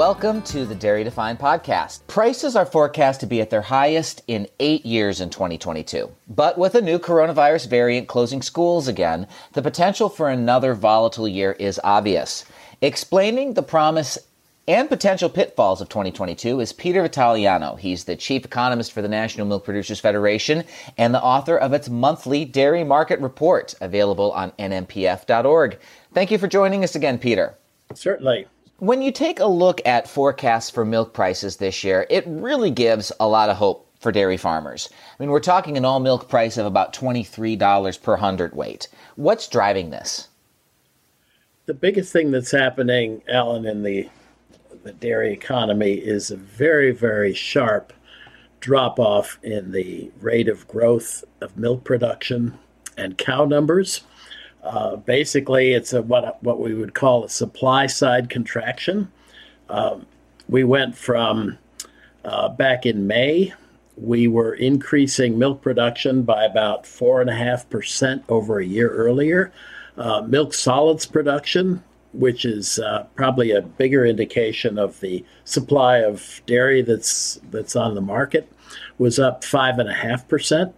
Welcome to the Dairy Defined podcast. Prices are forecast to be at their highest in eight years in 2022. But with a new coronavirus variant closing schools again, the potential for another volatile year is obvious. Explaining the promise and potential pitfalls of 2022 is Peter Vitaliano. He's the chief economist for the National Milk Producers Federation and the author of its monthly dairy market report, available on nmpf.org. Thank you for joining us again, Peter. Certainly. When you take a look at forecasts for milk prices this year, it really gives a lot of hope for dairy farmers. I mean, we're talking an all milk price of about $23 per hundredweight. What's driving this? The biggest thing that's happening, Alan, in the the dairy economy is a very, very sharp drop off in the rate of growth of milk production and cow numbers. Uh, basically, it's a what what we would call a supply side contraction. Um, we went from uh, back in May, we were increasing milk production by about four and a half percent over a year earlier. Uh, milk solids production which is uh, probably a bigger indication of the supply of dairy that's that's on the market, was up five and a half percent.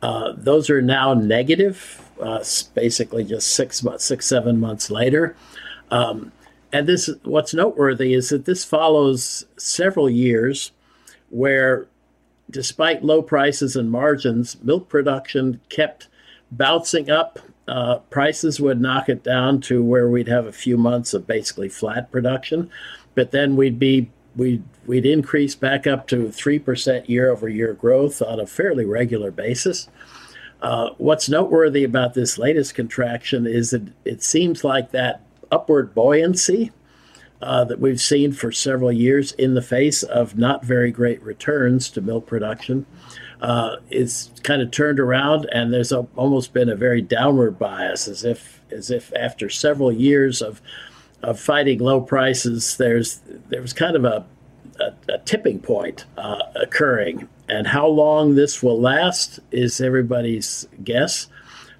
Uh, those are now negative, uh, basically just six months, six seven months later. Um, and this, what's noteworthy is that this follows several years where, despite low prices and margins, milk production kept bouncing up uh, prices would knock it down to where we'd have a few months of basically flat production, but then we'd be we'd we'd increase back up to three percent year over year growth on a fairly regular basis. Uh, what's noteworthy about this latest contraction is that it seems like that upward buoyancy uh, that we've seen for several years in the face of not very great returns to milk production uh, is kind of turned around, and there's a, almost been a very downward bias, as if as if after several years of of fighting low prices, there's there was kind of a a, a tipping point uh, occurring, and how long this will last is everybody's guess.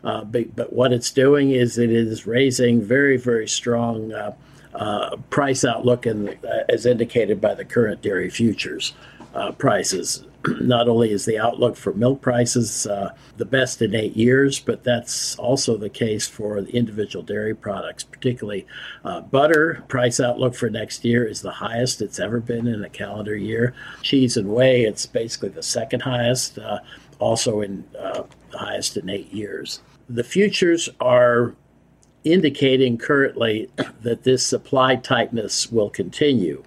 Uh, but, but, what it's doing is it is raising very very strong. Uh, uh, price outlook, and uh, as indicated by the current dairy futures uh, prices. not only is the outlook for milk prices uh, the best in eight years, but that's also the case for the individual dairy products, particularly uh, butter. Price outlook for next year is the highest it's ever been in a calendar year. Cheese and whey, it's basically the second highest, uh, also in uh, the highest in eight years. The futures are indicating currently that this supply tightness will continue.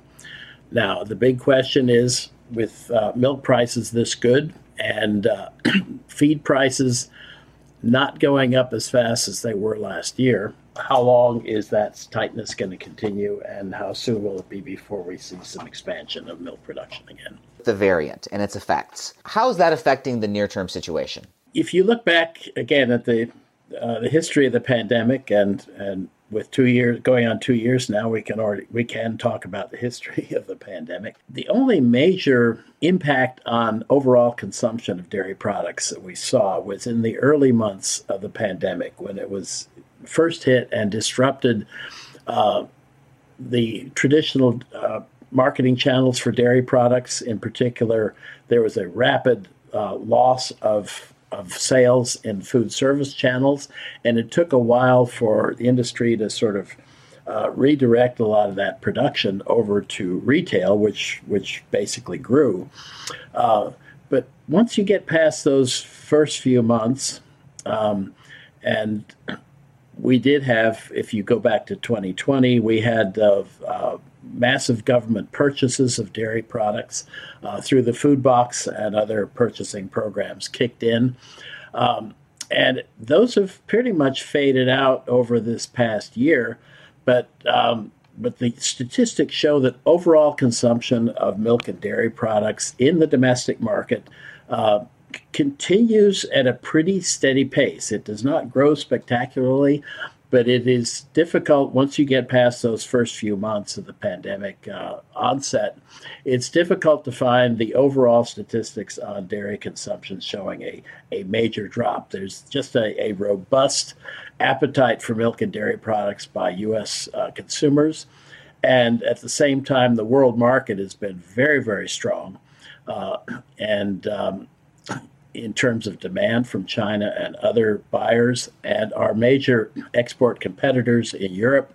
Now, the big question is with uh, milk prices this good and uh, feed prices not going up as fast as they were last year, how long is that tightness going to continue and how soon will it be before we see some expansion of milk production again? The variant and its effects. How is that affecting the near term situation? If you look back again at the uh, the history of the pandemic and and with two years going on two years now we can already we can talk about the history of the pandemic. The only major impact on overall consumption of dairy products that we saw was in the early months of the pandemic when it was first hit and disrupted uh, the traditional uh, marketing channels for dairy products. In particular there was a rapid uh, loss of of sales in food service channels, and it took a while for the industry to sort of uh, redirect a lot of that production over to retail, which which basically grew. Uh, but once you get past those first few months, um, and we did have, if you go back to 2020, we had uh, uh massive government purchases of dairy products uh, through the food box and other purchasing programs kicked in. Um, and those have pretty much faded out over this past year. But um, but the statistics show that overall consumption of milk and dairy products in the domestic market uh, continues at a pretty steady pace. It does not grow spectacularly, but it is difficult once you get past those first few months of the pandemic uh, onset. It's difficult to find the overall statistics on dairy consumption showing a, a major drop. There's just a, a robust appetite for milk and dairy products by U.S. Uh, consumers. And at the same time, the world market has been very, very strong. Uh, and um, in terms of demand from China and other buyers, and our major export competitors in Europe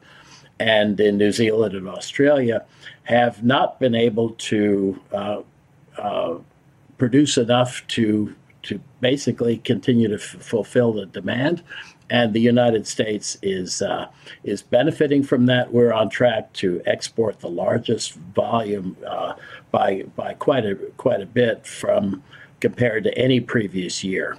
and in New Zealand and Australia have not been able to uh, uh, produce enough to to basically continue to f- fulfill the demand. And the United States is uh, is benefiting from that. We're on track to export the largest volume uh, by by quite a quite a bit from compared to any previous year.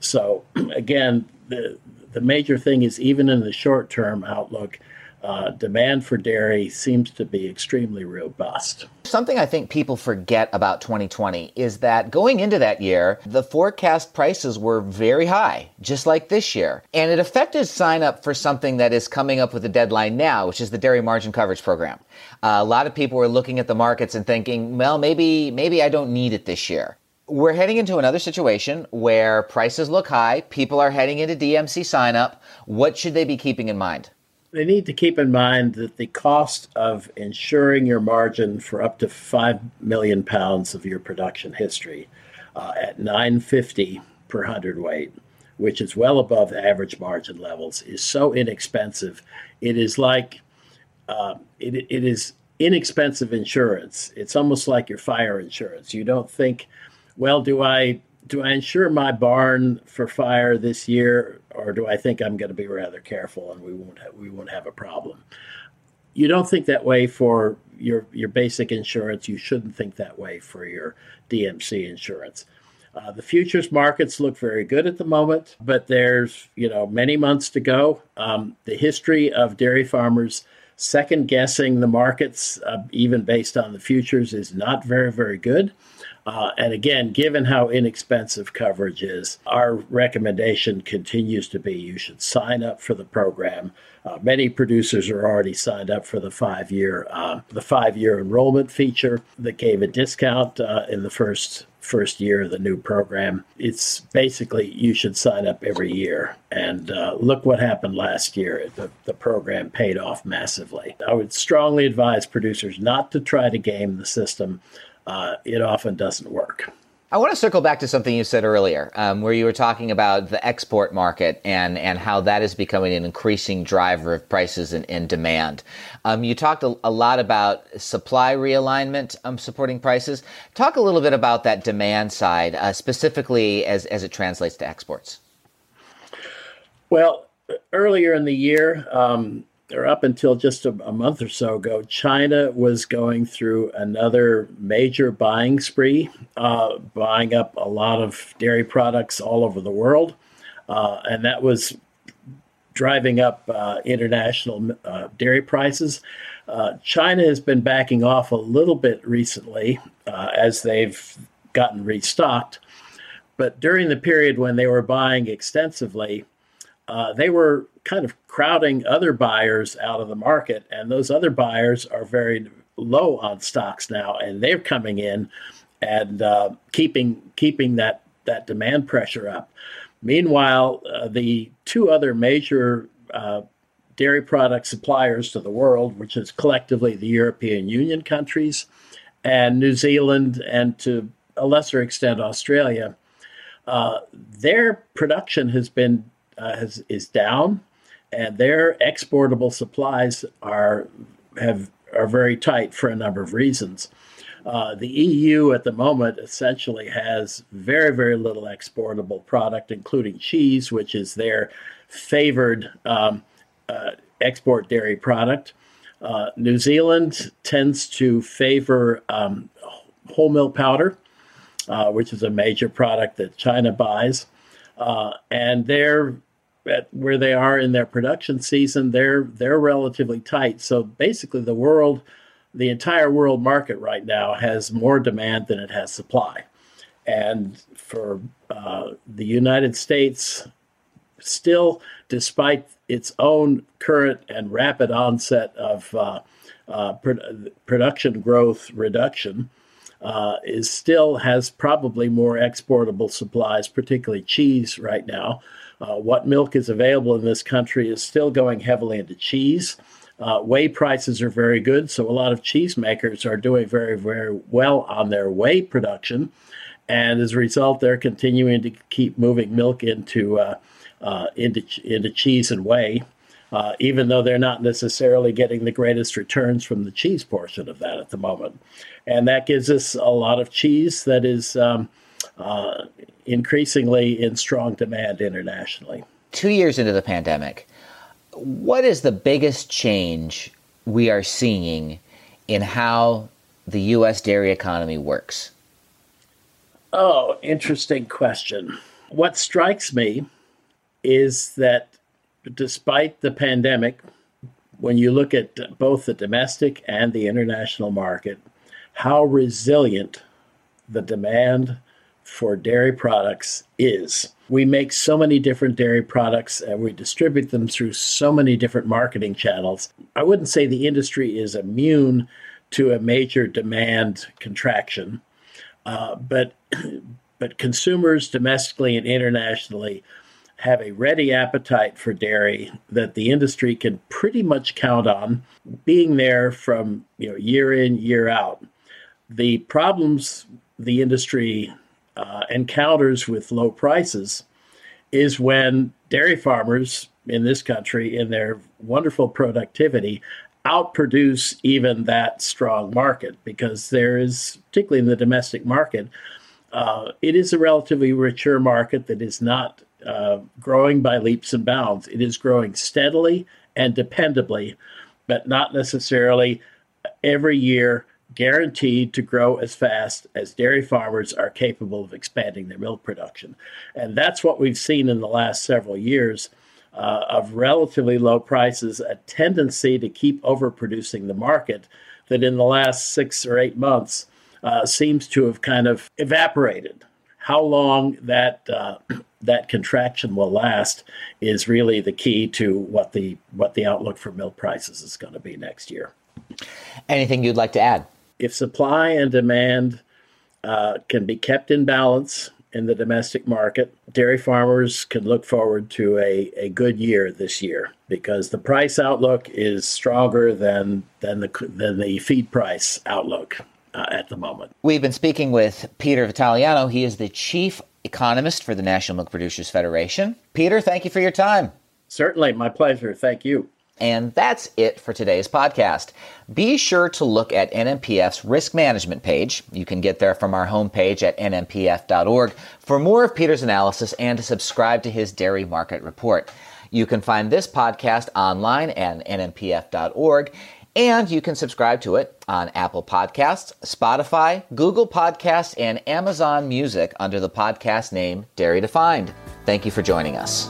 So again, the the major thing is even in the short term outlook, uh, demand for dairy seems to be extremely robust. Something I think people forget about 2020 is that going into that year, the forecast prices were very high, just like this year. And it affected sign up for something that is coming up with a deadline now, which is the Dairy Margin Coverage Program. Uh, a lot of people were looking at the markets and thinking, well, maybe, maybe I don't need it this year. We're heading into another situation where prices look high, people are heading into DMC sign up. What should they be keeping in mind? they need to keep in mind that the cost of insuring your margin for up to 5 million pounds of your production history uh, at 950 per hundredweight, which is well above average margin levels, is so inexpensive. It is like uh, it, it is inexpensive insurance. It's almost like your fire insurance. You don't think, well, do I do I insure my barn for fire this year, or do I think I'm going to be rather careful and we won't have, we won't have a problem? You don't think that way for your your basic insurance. You shouldn't think that way for your DMC insurance. Uh, the futures markets look very good at the moment, but there's you know many months to go. Um, the history of dairy farmers second guessing the markets, uh, even based on the futures, is not very very good. Uh, and again, given how inexpensive coverage is, our recommendation continues to be you should sign up for the program. Uh, many producers are already signed up for the five year uh, the five year enrollment feature that gave a discount uh, in the first first year of the new program. It's basically you should sign up every year. And uh, look what happened last year. The, the program paid off massively. I would strongly advise producers not to try to game the system uh, it often doesn't work. I want to circle back to something you said earlier, um, where you were talking about the export market and, and how that is becoming an increasing driver of prices and, and demand. Um, you talked a, a, lot about supply realignment um, supporting prices. Talk a little bit about that demand side, uh, specifically as, as it translates to exports. Well, earlier in the year, um, or up until just a, a, month or so ago, China was going through another major buying spree, uh, buying up a lot of dairy products all over the world. Uh, and that was driving up uh, international uh, dairy prices. Uh, China has been backing off a little bit recently uh, as they've gotten restocked. But during the period when they were buying extensively, they were kind of crowding other buyers out of the market, and those other buyers are very low on stocks now, and they're coming in and uh, keeping keeping that that demand pressure up. Meanwhile, uh, the two other major uh, dairy product suppliers to the world, which is collectively the European Union countries and New Zealand, and to a lesser extent Australia, uh, their production has been uh, has is down and their exportable supplies are have are very tight for a number of reasons. Uh, the EU at the moment essentially has very, very little exportable product, including cheese, which is their favored um, uh, export dairy product. Uh, New Zealand tends to favor um, whole milk powder, uh, which is a major product that China buys. Uh, and they're at where they are in their production season, they're they're relatively tight. So basically, the world, the entire world market right now has more demand than it has supply, and for uh, the United States, still, despite its own current and rapid onset of uh, uh, production growth reduction. Uh, is still has probably more exportable supplies, particularly cheese right now, uh, what milk is available in this country is still going heavily into cheese. Uh, whey prices are very good, so a lot of cheesemakers are doing very, very well on their whey production. And as a result, they're continuing to keep moving milk into, uh, uh, into, into cheese and whey, uh, even though they're not necessarily getting the greatest returns from the cheese portion of that at the moment. And that gives us a lot of cheese that is um, uh, increasingly in strong demand internationally. Two years into the pandemic, what is the biggest change we are seeing in how the U.S. dairy economy works? Oh, interesting question. What strikes me is that despite the pandemic, when you look at both the domestic and the international market, how resilient the demand for dairy products is. We make so many different dairy products and we distribute them through so many different marketing channels. I wouldn't say the industry is immune to a major demand contraction, uh, but but consumers domestically and internationally have a ready appetite for dairy that the industry can pretty much count on being there from you know year in year out. The problems the industry uh, encounters with low prices is when dairy farmers in this country, in their wonderful productivity, outproduce even that strong market because there is, particularly in the domestic market, uh, it is a relatively mature market that is not uh, growing by leaps and bounds. It is growing steadily and dependably, but not necessarily every year guaranteed to grow as fast as dairy farmers are capable of expanding their milk production. And that's what we've seen in the last several years uh, of relatively low prices, a tendency to keep overproducing the market that in the last six or eight months uh, seems to have kind of evaporated. How long that uh, that contraction will last is really the key to what the what the outlook for milk prices is going to be next year. Anything you'd like to add? If supply and demand uh, can be kept in balance in the domestic market, dairy farmers can look forward to a, a good year this year because the price outlook is stronger than than the than the feed price outlook uh, at the moment. We've been speaking with Peter Vitaliano. He is the chief economist for the National Milk Producers Federation. Peter, thank you for your time. Certainly, my pleasure. Thank you. And that's it for today's podcast. Be sure to look at NMPF's risk management page. You can get there from our homepage at nmpf.org for more of Peter's analysis and to subscribe to his dairy market report. You can find this podcast online at nmpf.org and you can subscribe to it on Apple Podcasts, Spotify, Google Podcasts, and Amazon Music under the podcast name Dairy Defined. Thank you for joining us.